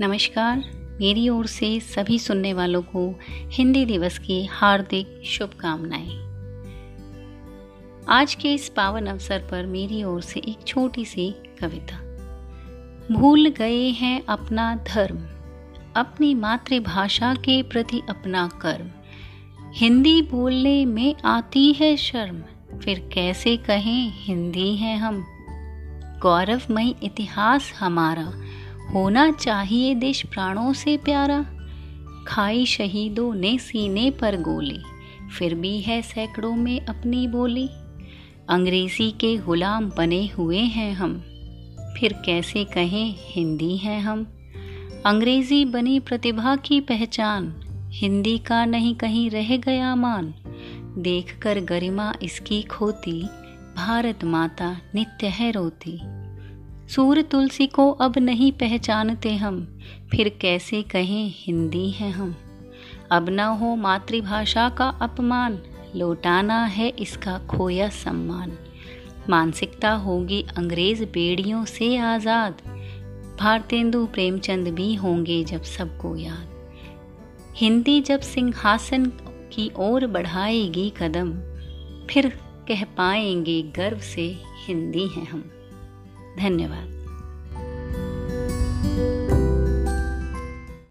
नमस्कार। मेरी ओर से सभी सुनने वालों को हिंदी दिवस की हार्दिक शुभकामनाएँ। आज के इस पावन अवसर पर मेरी ओर से एक छोटी सी कविता। भूल गए हैं अपना धर्म, अपनी मातृभाषा के प्रति अपना कर्म। हिंदी बोलने में आती है शर्म, फिर कैसे कहें हिंदी है हम। गौरवमय इतिहास हमारा होना चाहिए देश प्राणों से प्यारा। खाई शहीदों ने सीने पर गोली, फिर भी है सैकड़ों में अपनी बोली। अंग्रेज़ी के गुलाम बने हुए हैं हम, फिर कैसे कहें हिंदी हैं हम। अंग्रेज़ी बनी प्रतिभा की पहचान, हिंदी का नहीं कहीं रह गया मान। देखकर गरिमा इसकी खोती, भारत माता नित्य है रोती। सूर तुलसी को अब नहीं पहचानते हम, फिर कैसे कहें हिंदी है हम? अब न हो मातृभाषा का अपमान, लौटाना है इसका खोया सम्मान। मानसिकता होगी अंग्रेज़ बेड़ियों से आज़ाद, भारतेंदु प्रेमचंद भी होंगे जब सबको याद। हिंदी जब सिंहासन की ओर बढ़ाएगी कदम, फिर कह पाएँगे गर्व से हिंदी हैं हम। धन्यवाद।